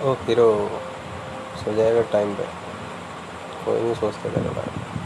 ओ hero so जाएगा time पे। कोई नहीं सोचता तेरे बारे में।